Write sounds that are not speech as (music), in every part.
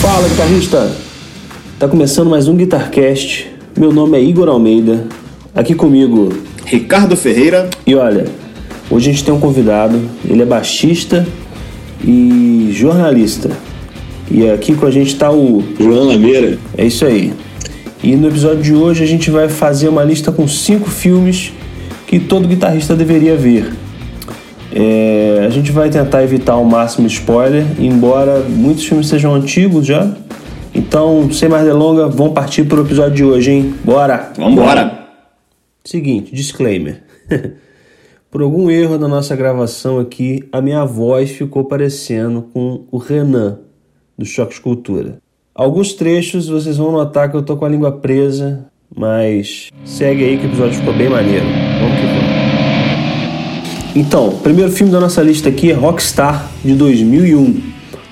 Fala, guitarrista! Tá começando mais um Guitarcast. Meu nome é Igor Almeida. Aqui comigo, Ricardo Ferreira. E olha, hoje a gente tem um convidado. Ele é baixista e jornalista. E aqui com a gente tá o João Lameira. É isso aí. E no episódio de hoje a gente vai fazer uma lista com cinco filmes que todo guitarrista deveria ver. É, a gente vai tentar evitar ao máximo spoiler, embora muitos filmes sejam antigos já. Então, sem mais delongas, vamos partir para o episódio de hoje, hein? Bora! Vambora! Seguinte, disclaimer. (laughs) Por algum erro na nossa gravação aqui, a minha voz ficou parecendo com o Renan, do Choque Escultura. Alguns trechos vocês vão notar que eu tô com a língua presa, mas segue aí que o episódio ficou bem maneiro. Vamos que vamos. Então, o primeiro filme da nossa lista aqui é Rockstar, de 2001.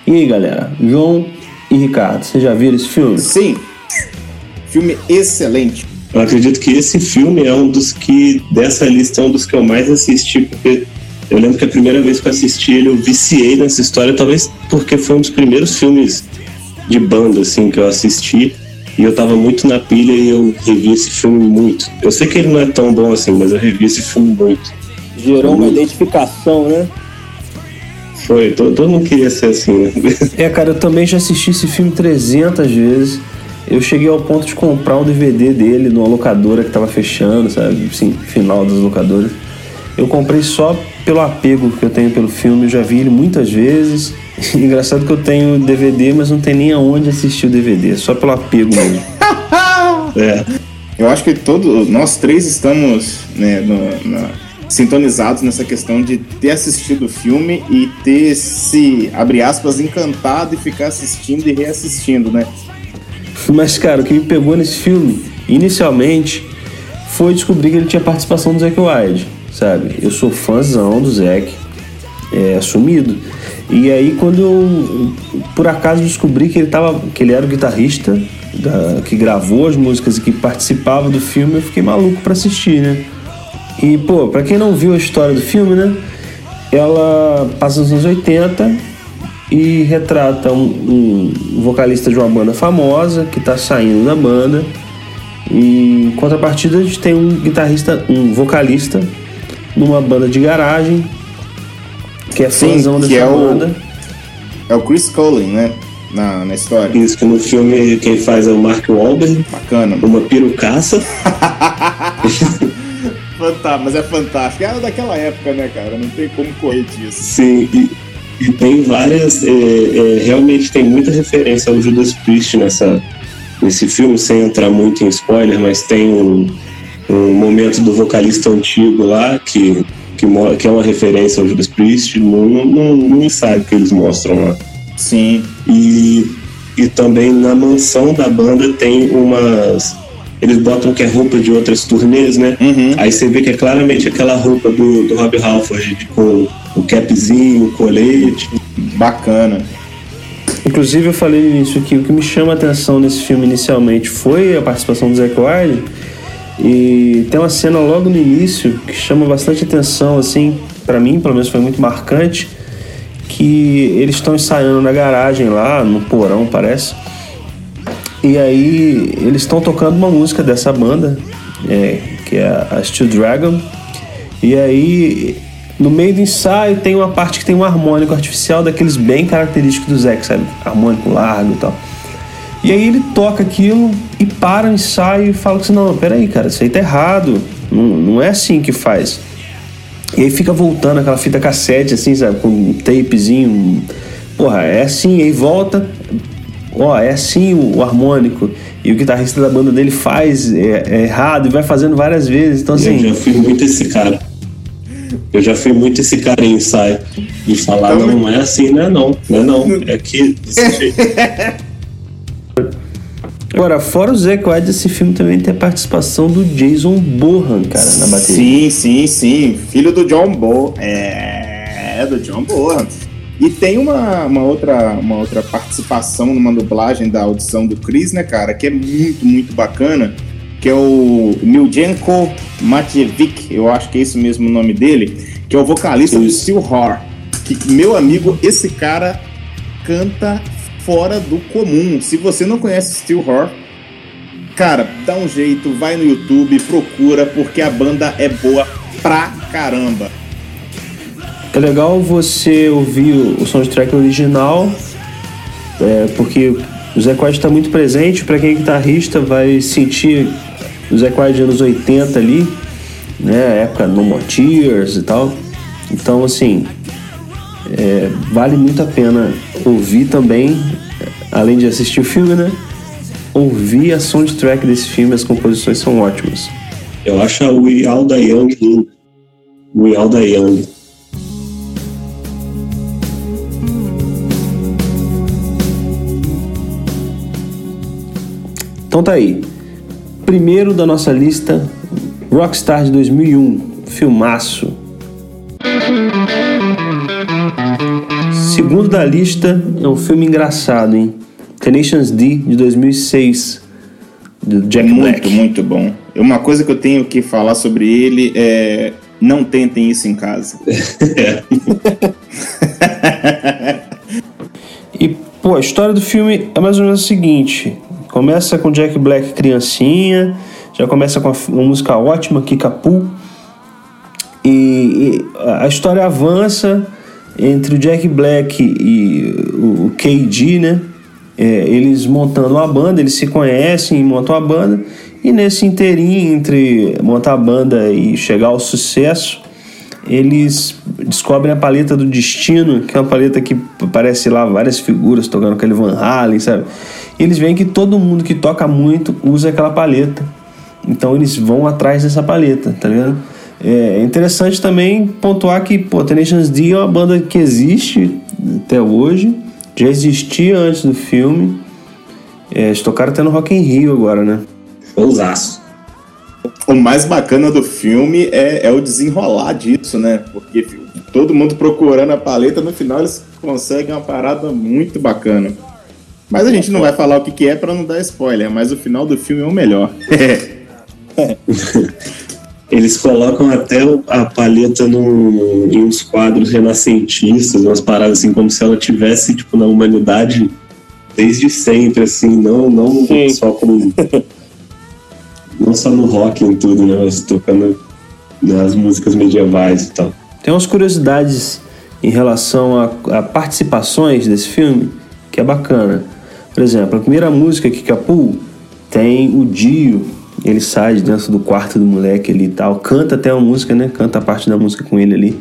E aí, galera? João e Ricardo, vocês já viram esse filme? Sim. Filme excelente. Eu acredito que esse filme é um dos que, dessa lista, é um dos que eu mais assisti, porque eu lembro que a primeira vez que eu assisti ele, eu viciei nessa história, talvez porque foi um dos primeiros filmes de banda, assim, que eu assisti. E eu tava muito na pilha e eu revi esse filme muito. Eu sei que ele não é tão bom assim, mas eu revi esse filme muito. Gerou uma identificação, né? Foi, todo, todo mundo queria ser assim, né? É, cara, eu também já assisti esse filme 300 vezes. Eu cheguei ao ponto de comprar um DVD dele numa locadora que tava fechando, sabe? Assim, final das locadoras. Eu comprei só pelo apego que eu tenho pelo filme, eu já vi ele muitas vezes. (laughs) Engraçado que eu tenho DVD, mas não tem nem aonde assistir o DVD, só pelo apego mesmo. (laughs) é. Eu acho que todos nós três estamos né, no, na, sintonizados nessa questão de ter assistido o filme e ter se, abre aspas, encantado e ficar assistindo e reassistindo, né? Mas, cara, o que me pegou nesse filme, inicialmente, foi descobrir que ele tinha participação do Zack Wilde, sabe? Eu sou fãzão do Zack, é, assumido. E aí, quando eu, por acaso, descobri que ele, tava, que ele era o guitarrista da, que gravou as músicas e que participava do filme, eu fiquei maluco para assistir, né? E, pô, pra quem não viu a história do filme, né? Ela passa nos anos 80 e retrata um, um vocalista de uma banda famosa que está saindo da banda. E em contrapartida a gente tem um guitarrista, um vocalista numa banda de garagem que é fãzão dessa que é banda. O, é o Chris Collin, né? Na, na história. Isso, que no filme quem faz é o Mark Wahlberg. Bacana. Uma perucaça. (laughs) Fantástico, mas é fantástico. É daquela época, né, cara? Não tem como correr disso. Sim, e, e tem várias. É, é, realmente tem muita referência ao Judas Priest nessa, nesse filme, sem entrar muito em spoiler, mas tem um, um momento do vocalista antigo lá que, que, que é uma referência ao Judas Priest no, no ensaio que eles mostram lá. Sim. E, e também na mansão da banda tem umas eles botam que é roupa de outras turnês, né? Uhum. Aí você vê que é claramente aquela roupa do, do Rob Halford, com o capzinho, o colete. Bacana. Inclusive eu falei nisso que o que me chama a atenção nesse filme inicialmente foi a participação do Zack Wilde. E tem uma cena logo no início que chama bastante atenção, assim, para mim, pelo menos foi muito marcante, que eles estão ensaiando na garagem lá, no porão, parece. E aí eles estão tocando uma música dessa banda, é, que é a Steel Dragon. E aí no meio do ensaio tem uma parte que tem um harmônico artificial daqueles bem característicos do Zack, sabe? Harmônico largo e tal. E aí ele toca aquilo e para o ensaio e fala assim, não, peraí, cara, isso aí tá errado. Não, não é assim que faz. E aí fica voltando aquela fita cassete, assim, sabe? Com um tapezinho. Porra, é assim, aí volta, ó, é assim o, o, harmônico. E o guitarrista da banda dele faz é, é errado e vai fazendo várias vezes. Então, assim. Eu já fui muito esse cara. Eu já fui muito esse cara em ensaio. E falar, então, não, não é assim, né? Não, não é não. É que desse (laughs) jeito. Agora, fora o Zack White, esse filme também tem a participação do Jason Bohan, cara, na bateria. Sim, sim, sim. Filho do John Bohan. É, do John Bohan. E tem uma, uma, outra, uma outra participação numa dublagem da audição do Chris, né, cara, que é muito, muito bacana, que é o Miljenko Matjevic, eu acho que é esse mesmo o nome dele, que é o vocalista do Steel Horror. que, meu amigo, esse cara canta fora do comum. Se você não conhece Steel Horror, cara, dá um jeito, vai no YouTube, procura, porque a banda é boa pra caramba. É legal você ouvir o soundtrack original, é, porque o Zé Quad está muito presente. Para quem é guitarrista, vai sentir o Zé Quad anos 80 ali, né? Época No More Tears e tal. Então, assim, é, vale muito a pena ouvir também, além de assistir o filme, né? Ouvir a soundtrack desse filme, as composições são ótimas. Eu acho a We All Young. We All Young. Então tá aí. Primeiro da nossa lista, Rockstar de 2001, filmaço. Segundo da lista é um filme engraçado, hein? Tenacious D de 2006, do Jack muito, Black. Muito, muito bom. Uma coisa que eu tenho que falar sobre ele é não tentem isso em casa. (laughs) e, pô, a história do filme é mais ou menos a seguinte: começa com Jack Black criancinha, já começa com uma música ótima, Kikapu. E, e a história avança entre o Jack Black e o, o KD, né? É, eles montando uma banda, eles se conhecem e montam a banda. E nesse inteirinho entre montar a banda e chegar ao sucesso, eles descobrem a paleta do destino, que é uma paleta que aparece lá várias figuras tocando aquele Van Halen, sabe? E eles veem que todo mundo que toca muito usa aquela paleta. Então eles vão atrás dessa paleta, tá ligado? É interessante também pontuar que pô, Tenacious D é uma banda que existe até hoje, já existia antes do filme. É, eles tocaram até no Rock in Rio agora, né? Ousaço. O mais bacana do filme é, é, o desenrolar disso, né? Porque todo mundo procurando a paleta, no final eles conseguem uma parada muito bacana. Mas a gente não vai falar o que, que é para não dar spoiler, mas o final do filme é o melhor. (laughs) Eles colocam até a palheta no, em uns quadros renascentistas, umas paradas assim, como se ela tivesse, tipo, na humanidade desde sempre, assim, não, não só com. Não só no rock em tudo, né? Mas tocando nas músicas medievais e tal. Tem umas curiosidades em relação a, a participações desse filme que é bacana. Por exemplo, a primeira música, Kikapu, tem o Dio, ele sai de dentro do quarto do moleque ali e tal, canta até a música, né? Canta a parte da música com ele ali.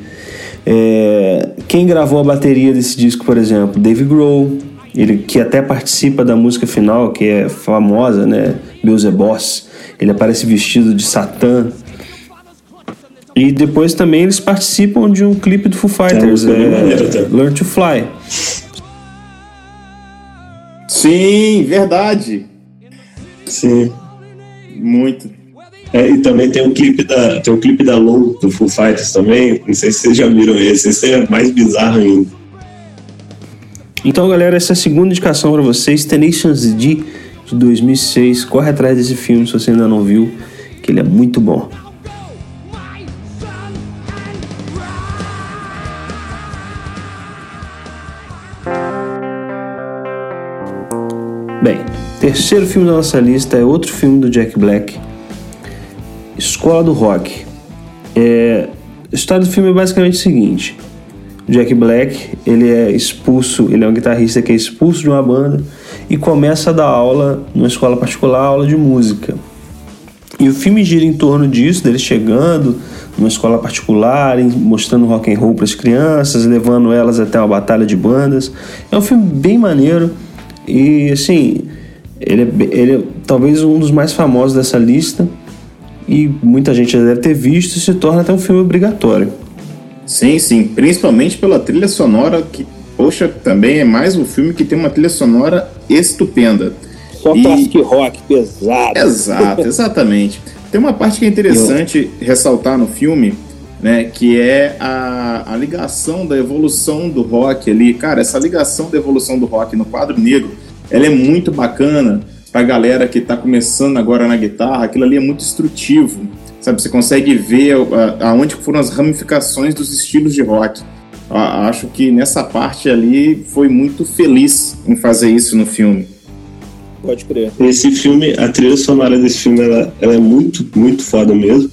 É... Quem gravou a bateria desse disco, por exemplo? Dave Grohl, ele que até participa da música final, que é famosa, né? Beelzebos. Ele aparece vestido de Satã. E depois também eles participam de um clipe do Foo Fighters, é, é, Learn to Fly. Sim, verdade. Sim. Muito. É, e também tem um clipe da tem um clipe da Low do Foo Fighters também. Não sei se vocês já viram esse. Esse é mais bizarro ainda. Então, galera, essa é a segunda indicação para vocês, Tenacious D de 2006. Corre atrás desse filme se você ainda não viu, que ele é muito bom. Bem, terceiro filme da nossa lista é outro filme do Jack Black, Escola do Rock. É, a história do filme é basicamente o seguinte: Jack Black ele é expulso, ele é um guitarrista que é expulso de uma banda e começa a dar aula numa escola particular, aula de música. E o filme gira em torno disso, dele chegando numa escola particular, mostrando rock and roll para as crianças, levando elas até uma batalha de bandas. É um filme bem maneiro e assim, ele é, ele é talvez um dos mais famosos dessa lista e muita gente já deve ter visto e se torna até um filme obrigatório. Sim, sim, principalmente pela trilha sonora que, poxa, também é mais um filme que tem uma trilha sonora estupenda. Só e... classic rock pesado. Exato, (laughs) exatamente. Tem uma parte que é interessante Eu... ressaltar no filme, né, que é a, a ligação da evolução do rock ali. Cara, essa ligação da evolução do rock no quadro negro, ela é muito bacana pra galera que tá começando agora na guitarra, aquilo ali é muito instrutivo, sabe? Você consegue ver aonde foram as ramificações dos estilos de rock. Acho que nessa parte ali foi muito feliz em fazer isso no filme. Pode crer. Esse filme, a trilha sonora desse filme, ela, ela é muito, muito foda mesmo.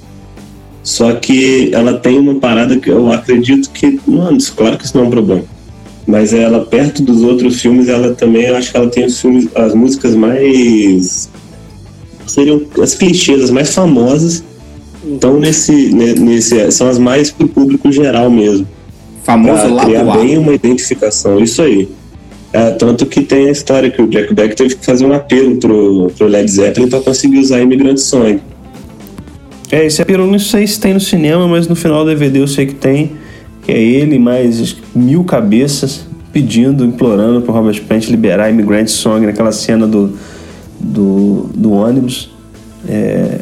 Só que ela tem uma parada que eu acredito que. Mano, claro que isso não é um problema. Mas ela, perto dos outros filmes, ela também, eu acho que ela tem os filmes, as músicas mais. seriam as clichês, as mais famosas. Então, nesse, nesse, são as mais pro público geral mesmo. Famoso pra lado criar A. bem uma identificação, isso aí. É, tanto que tem a história que o Jack Beck teve que fazer um apelo pro, pro Led Zeppelin para conseguir usar Imigrante Song. É, esse apelo eu não sei se tem no cinema, mas no final do DVD eu sei que tem. Que é ele mais mil cabeças pedindo, implorando pro Robert Plant liberar Immigrant Song naquela cena do, do, do ônibus. É,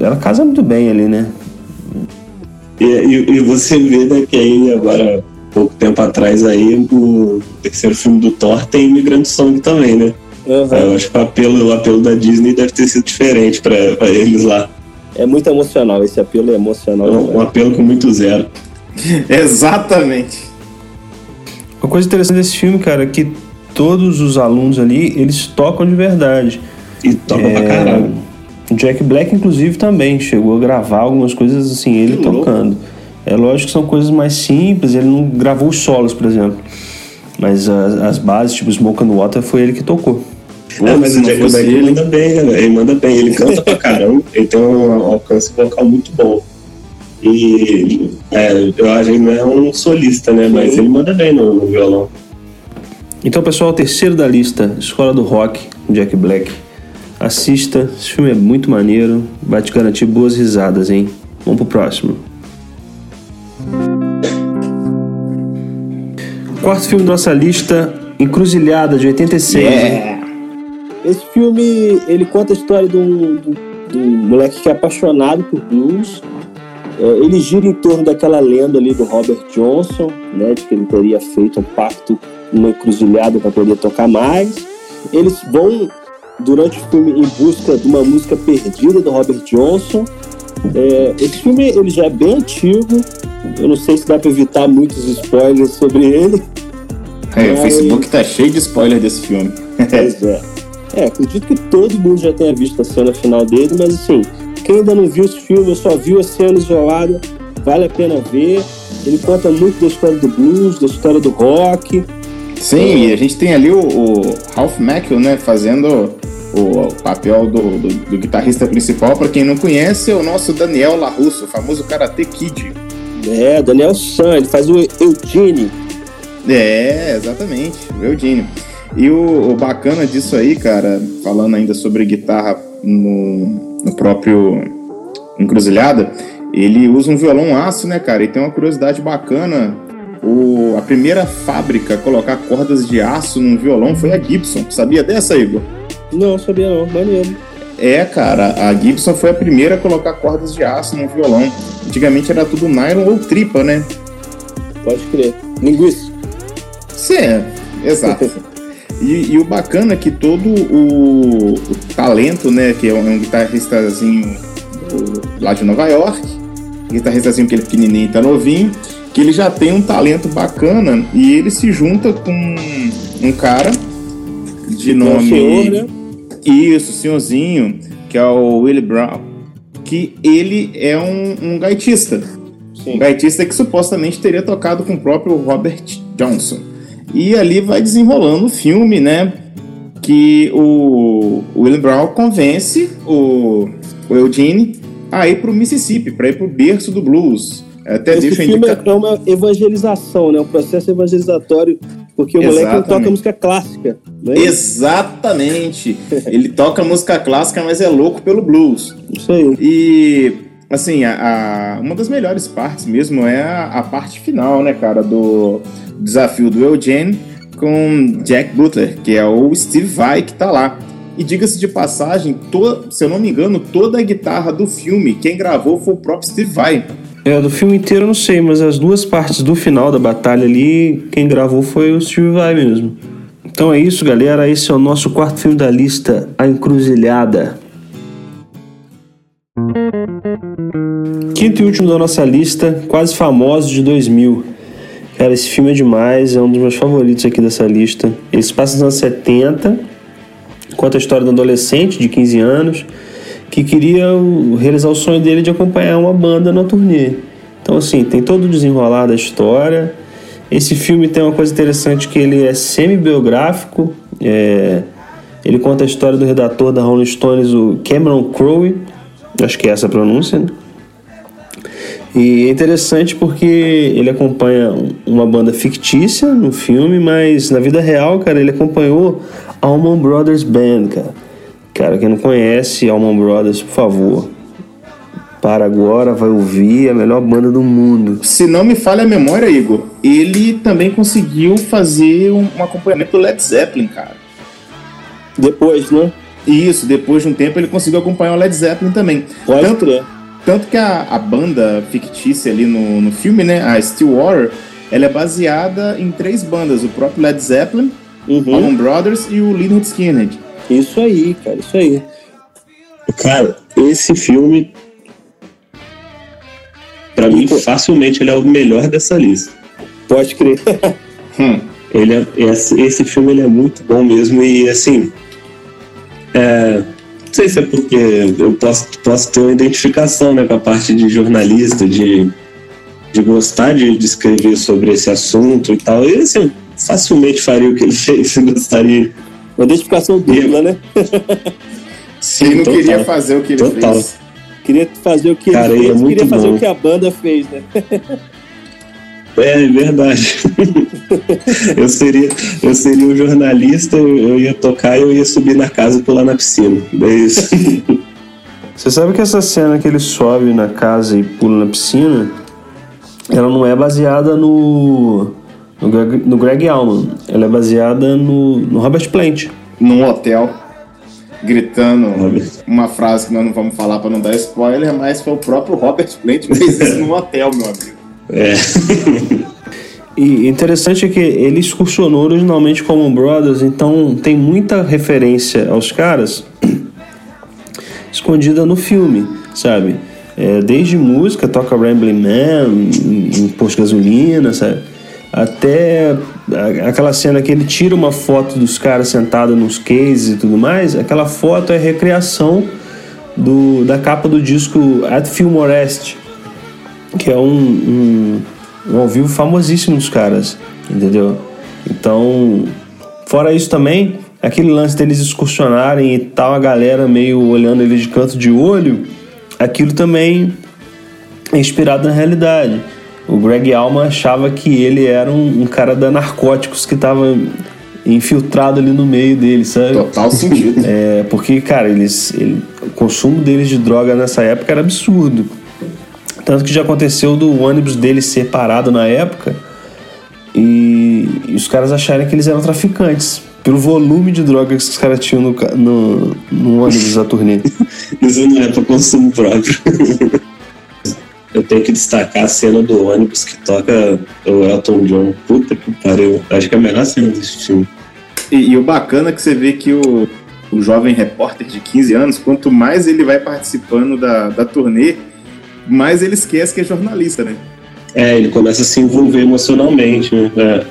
ela casa muito bem ali, né? E, e, e você vê né, que aí agora, pouco tempo atrás aí, o terceiro filme do Thor tem Imigrante Song também, né? Uhum. Eu acho que o apelo, o apelo da Disney deve ter sido diferente para eles lá. É muito emocional, esse apelo é emocional. Um, um apelo com muito zero. (laughs) Exatamente. Uma coisa interessante desse filme, cara, é que todos os alunos ali, eles tocam de verdade. E toca É, pra caralho. O Jack Black, inclusive, também chegou a gravar algumas coisas assim, ele Que louco. tocando. É lógico que são coisas mais simples, ele não gravou os solos, por exemplo. Mas as, as bases, tipo Smoke and Water, foi ele que tocou. É, mas o não Jack Black ele- manda bem, né? Ele manda bem, ele canta pra caramba, (laughs) ele tem um alcance vocal muito bom. E é, eu acho que ele não é um solista, né? Mas ele manda bem no, no violão. Então, pessoal, o terceiro da lista, Escola do Rock, Jack Black. Assista, esse filme é muito maneiro, vai te garantir boas risadas, hein? Vamos pro próximo. Quarto filme da nossa lista, Encruzilhada, de 86. É. Esse filme, ele conta a história de um- de um moleque que é apaixonado por blues. É, ele gira em torno daquela lenda ali do Robert Johnson, né, de que ele teria feito um pacto, uma encruzilhada para poder tocar mais. Eles vão, durante o filme, em busca de uma música perdida do Robert Johnson. É, esse filme ele já é bem antigo, eu não sei se dá para evitar muitos spoilers sobre ele. É, o Ai. Facebook tá cheio de spoiler desse filme. Pois é. É, acredito que todo mundo já tenha visto a cena final dele, mas assim, quem ainda não viu esse filme, ou só viu a cena isolada, vale a pena ver. Ele conta muito da história do blues, da história do rock. Sim, e a gente tem ali o, o Ralph Macchio, né, fazendo o papel do, do, do guitarrista principal. Pra quem não conhece, é o nosso Daniel LaRusso, o famoso Karate Kid. É, Daniel San, ele faz o Eugene. É, exatamente, o Eugênio. E o, o bacana disso aí, cara, falando ainda sobre guitarra no, no próprio Encruzilhada, ele usa um violão aço, né, cara? E tem uma curiosidade bacana. O, a primeira fábrica a colocar cordas de aço num violão foi a Gibson. Sabia dessa, Igor? Não, sabia não, maneiro. É, cara, a Gibson foi a primeira a colocar cordas de aço num violão. Antigamente era tudo nylon ou tripa, né? Pode crer. Linguiça. Sim, é, exato. (laughs) E, e o bacana é que todo o, o talento, né, que é um, é um guitarristazinho do- lá de Nova York, guitarristazinho que ele é pequenininho e tá novinho, que ele já tem um talento bacana e ele se junta com um cara de um nome... senhor, né? Isso, senhorzinho, que é o Willie Brown, que ele é um, um gaitista. Sim. Um gaitista que supostamente teria tocado com o próprio Robert Johnson. E ali vai desenrolando o filme, né? Que o, o Willie Brown convence o, o Eugene a ir pro Mississippi, para ir pro berço do blues. Até Esse filme indicar. é uma evangelização, né? Um processo evangelizatório, porque o moleque Exatamente. toca música clássica. Né? Exatamente. (laughs) Ele toca música clássica, mas é louco pelo blues. Isso aí. E assim, a, a- uma das melhores partes mesmo é a, a parte final, né, cara, do desafio do Eugene com Jack Butler, que é o Steve Vai que tá lá. E diga-se de passagem, to- se eu não me engano, toda a guitarra do filme, quem gravou foi o próprio Steve Vai. É, do filme inteiro eu não sei, mas as duas partes do final da batalha ali, quem gravou foi o Steve Vai mesmo. Então é isso, galera. Esse é o nosso quarto filme da lista, A Encruzilhada. Quinto e último da nossa lista, quase famosos de 2000. Cara, esse filme é demais, é um dos meus favoritos aqui dessa lista. Ele se passa nos anos 70, conta a história de um adolescente de 15 anos que queria realizar o sonho dele de acompanhar uma banda na turnê. Então, assim, tem todo o desenrolar da história. Esse filme tem uma coisa interessante que ele é semi-biográfico. É... Ele conta a história do redator da Rolling Stones, o Cameron Crowe. Acho que é essa a pronúncia, né? E é interessante porque ele acompanha uma banda fictícia no filme, mas na vida real, cara, ele acompanhou a Allman Brothers Band, cara. Cara, quem não conhece Allman Brothers, por favor, para agora, vai ouvir a melhor banda do mundo. Se não me falha a memória, Igor, ele também conseguiu fazer um, um acompanhamento do Led Zeppelin, cara. Depois, né? Isso, depois de um tempo ele conseguiu acompanhar o Led Zeppelin também. Pode Tanto, crer. Tanto que a, a banda fictícia ali no, no filme, né, a Stillwater, ela é baseada em três bandas, o próprio Led Zeppelin, uhum. Allman Brothers e o Lynyrd Skynyrd. Isso aí, cara, isso aí. Cara, esse filme, para mim, facilmente ele é o melhor dessa lista. Pode crer. (laughs) hum. Ele é, esse, esse filme ele é muito bom mesmo e assim, é, não sei se é porque eu posso, posso ter uma identificação né, com a parte de jornalista, de, de gostar de, de escrever sobre esse assunto e tal. E assim, facilmente faria o que ele (laughs) fez se gostaria. Uma identificação dupla, né? Sim, (laughs) ele não total. queria fazer o que ele total. fez. Queria fazer o que Cara, ele fez, é queria fazer bom. o que a banda fez, né? É, é verdade. (laughs) eu, seria, eu seria um jornalista, eu ia tocar e eu ia subir na casa e pular na piscina. É isso. (laughs) Você sabe que essa cena que ele sobe na casa e pula na piscina, ela não é baseada no. No Greg, no Greg Allman. Ela é baseada no, no Robert Plant. Num hotel, gritando uma frase que nós não vamos falar para não dar spoiler, mas foi o próprio Robert Plant que fez isso num hotel, meu amigo. É. (laughs) e interessante é que ele excursionou originalmente como Brothers, então tem muita referência aos caras (clears throat) escondida no filme, sabe? É, desde música, toca Rambling Man, em posto de gasolina, sabe? Até aquela cena que ele tira uma foto dos caras sentados nos cases e tudo mais, aquela foto é recriação do, da capa do disco At Fillmore Est, que é um, um, um ao vivo famosíssimo dos caras, entendeu? Então, fora isso também, aquele lance deles excursionarem e tal, a galera meio olhando eles de canto de olho, aquilo também é inspirado na realidade. O Greg Alma achava que ele era um, um cara da narcóticos que estava infiltrado ali no meio dele, sabe? Total sentido. (laughs) É, porque, cara, eles, ele, o consumo deles de droga nessa época era absurdo. Tanto que já aconteceu do ônibus dele ser parado na época e, e os caras acharem que eles eram traficantes. Pelo volume de droga que os caras tinham no, no, no ônibus da turnê. (laughs) Isso não é para consumo próprio. (laughs) Eu tenho que destacar a cena do ônibus que toca o Elton John. Puta que pariu. Acho que é a melhor cena desse filme. E, e o bacana é que você vê que o, o jovem repórter de 15 anos, quanto mais ele vai participando da, da turnê, mais ele esquece que é jornalista, né? É, ele começa a se envolver emocionalmente, né? É.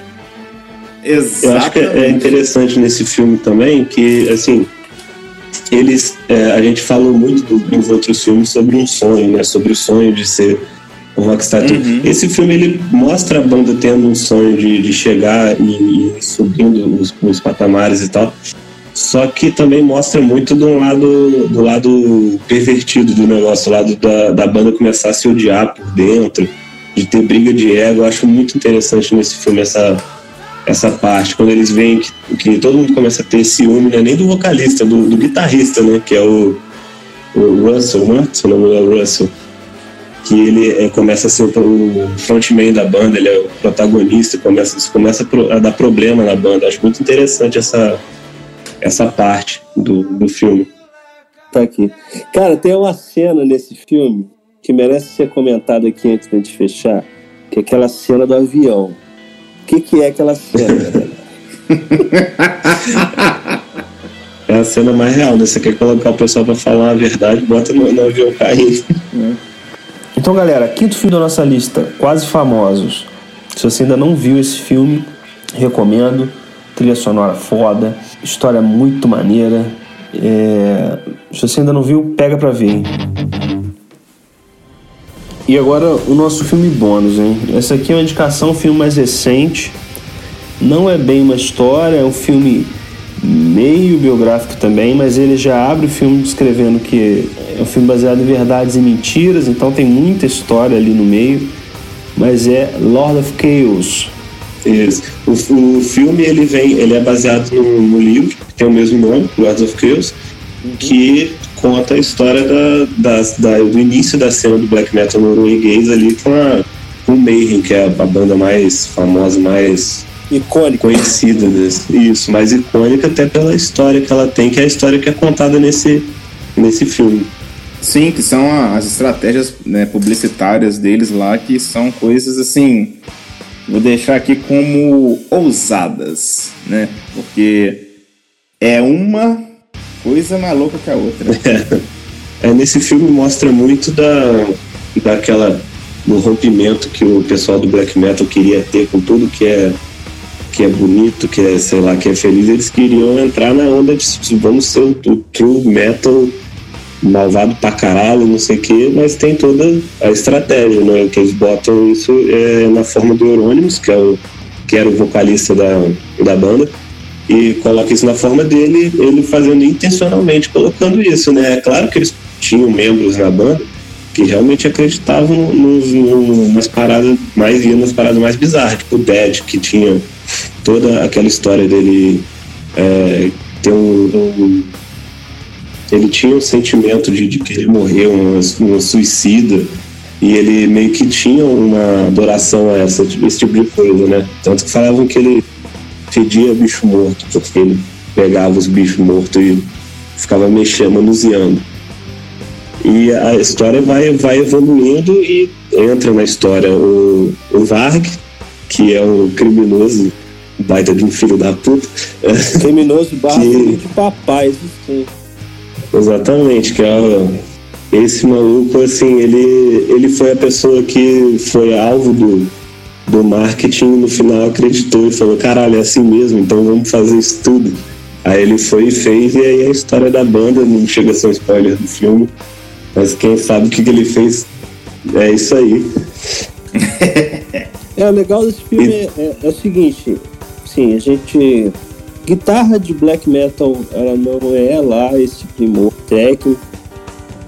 Exatamente. Eu acho que é interessante nesse filme também que, assim, eles, é, a gente falou muito do, nos outros filmes sobre um sonho, né? Sobre o sonho de ser um rockstar. Uhum. Esse filme ele mostra a banda tendo um sonho de, de chegar e, e subindo os, os patamares e tal. Só que também mostra muito do lado, do lado pervertido do negócio, do lado da, da banda começar a se odiar por dentro, de ter briga de ego. Eu acho muito interessante nesse filme essa, essa parte, quando eles veem que, que todo mundo começa a ter ciúme, né? nem do vocalista, do, do guitarrista, né? Que é o, o Russell, né? Se o nome é Russell. Que ele é, começa a ser o frontman da banda, ele é o protagonista, começa, isso começa a dar problema na banda. Acho muito interessante essa, essa parte do, do filme. Tá aqui. Cara, tem uma cena nesse filme que merece ser comentada aqui antes da gente fechar, que é aquela cena do avião. O que, que é aquela cena, (laughs) É a cena mais real, né? Você quer colocar o pessoal pra falar a verdade, bota no, no avião caindo. Então, galera, quinto filme da nossa lista, Quase Famosos. Se você ainda não viu esse filme, recomendo. Trilha sonora foda, história muito maneira. É... Se você ainda não viu, pega pra ver. Hein? E agora o nosso filme bônus, hein? Essa aqui é uma indicação, um filme mais recente. Não é bem uma história, é um filme meio biográfico também, mas ele já abre o filme descrevendo que é um filme baseado em verdades e mentiras, então tem muita história ali no meio. Mas é Lord of Chaos. Isso. O, o filme ele vem, ele é baseado no, no livro que tem o mesmo nome, Lord of Chaos, que conta a história da, da, da, do início da cena do black metal norueguês ali com, a, com o Mayhem, que é a banda mais famosa, mais icônica. Conhecida, desse, isso, mais icônica até pela história que ela tem, que é a história que é contada nesse, nesse filme. Sim, que são as estratégias né, publicitárias deles lá, que são coisas assim. Vou deixar aqui como ousadas, né? Porque é uma coisa mais louca que a outra. É, é nesse filme mostra muito da, daquela do rompimento que o pessoal do black metal queria ter com tudo que é que é bonito, que é, sei lá, que é feliz, eles queriam entrar na onda de vamos ser o, o true metal malvado pra caralho, não sei o que, mas tem toda a estratégia, né? Que eles botam isso é, na forma do Euronymous, que, é o, que era o vocalista da, da banda, e coloca isso na forma dele, ele fazendo intencionalmente, colocando isso, né? É claro que eles tinham membros na banda que realmente acreditavam nos, nas paradas mais, nas paradas mais bizarras, tipo o Dead, que tinha toda aquela história dele é, ter um, um, Ele tinha um sentimento de, de querer morrer, um, um suicida, e ele meio que tinha uma adoração a essa, esse tipo de coisa, né? Tanto que falavam que ele fedia bicho morto, porque ele pegava os bichos mortos e ficava mexendo, manuseando. E a história vai, vai evoluindo e entra na história o, o Varg, que é um criminoso baita de um filho da puta. (laughs) Criminoso barra que... de papai, isso Exatamente, que é esse maluco, assim, ele, ele foi a pessoa que foi alvo do, do marketing no final acreditou e falou, caralho, é assim mesmo, então vamos fazer isso tudo. Aí ele foi e fez, e aí a história da banda, não chega a ser um spoiler do filme, mas quem sabe o que, que ele fez é isso aí. (laughs) é, o legal desse filme e... é, é, o seguinte, sim, a gente. Guitarra de black metal, ela não é lá esse primor técnico,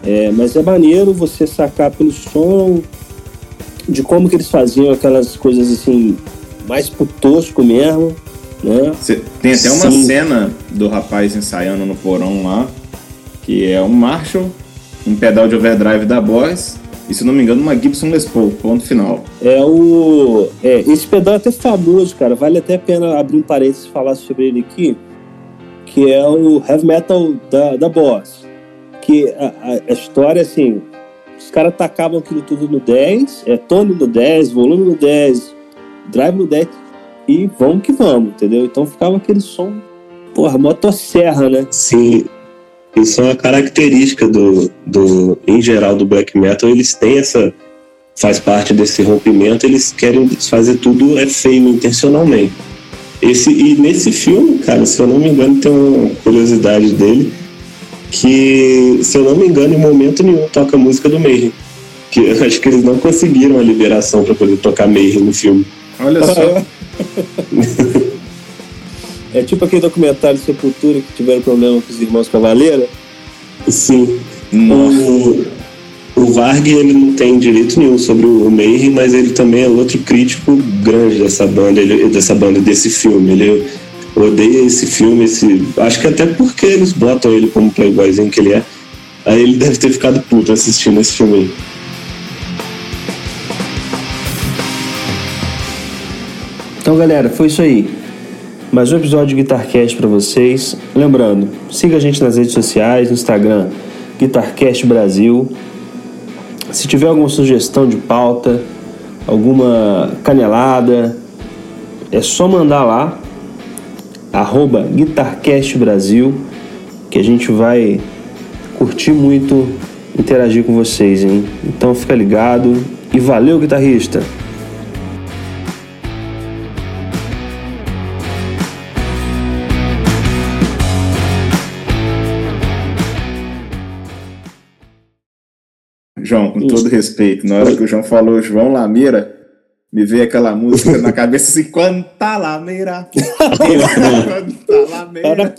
é, mas é maneiro você sacar pelo som de como que eles faziam aquelas coisas assim, mais pro tosco mesmo, né? Cê, tem até uma Sim. cena do rapaz ensaiando no porão lá, que é um Marshall, um pedal de overdrive da Boss e se não me engano, uma Gibson Les Paul, ponto final. É o. É, esse pedal é até famoso, cara. Vale até a pena abrir um parênteses e falar sobre ele aqui. Que é o heavy metal da, da Boss. Que a, a, a história, assim, os caras tacavam aquilo tudo no 10, é tone no 10, volume no 10, drive no 10, e vamos que vamos, entendeu? Então ficava aquele som, porra, motosserra, né? Sim, isso é uma característica do, do, em geral, do black metal. Eles têm essa, faz parte desse rompimento. Eles querem fazer tudo é feio intencionalmente. Esse e nesse filme, cara, se eu não me engano, tem uma curiosidade dele que, se eu não me engano, em momento nenhum toca a música do Mayhem. Que eu (laughs) acho que eles não conseguiram a liberação para poder tocar Mayhem no filme. Olha só. (laughs) É tipo aquele documentário de Sepultura que tiveram problema com os irmãos Cavaleira. Sim. O, o Varg ele não tem direito nenhum sobre o Mayhem, mas ele também é outro crítico grande dessa banda, ele, dessa banda, desse filme. Ele odeia esse filme, esse, acho que até porque eles botam ele como playboyzinho que ele é. Aí ele deve ter ficado puto assistindo esse filme aí. Então, galera, foi isso aí mais um episódio de Guitarcast para vocês. Lembrando, siga a gente nas redes sociais, no Instagram, Guitarcast Brasil. Se tiver alguma sugestão de pauta, alguma canelada, é só mandar lá, arroba Guitarcast Brasil, que a gente vai curtir muito interagir com vocês, hein? Então fica ligado e valeu, guitarrista! João, com todo respeito, na hora que o João falou João Lamira, me veio aquela música na cabeça assim, quanta lameira. (laughs) quanta lameira.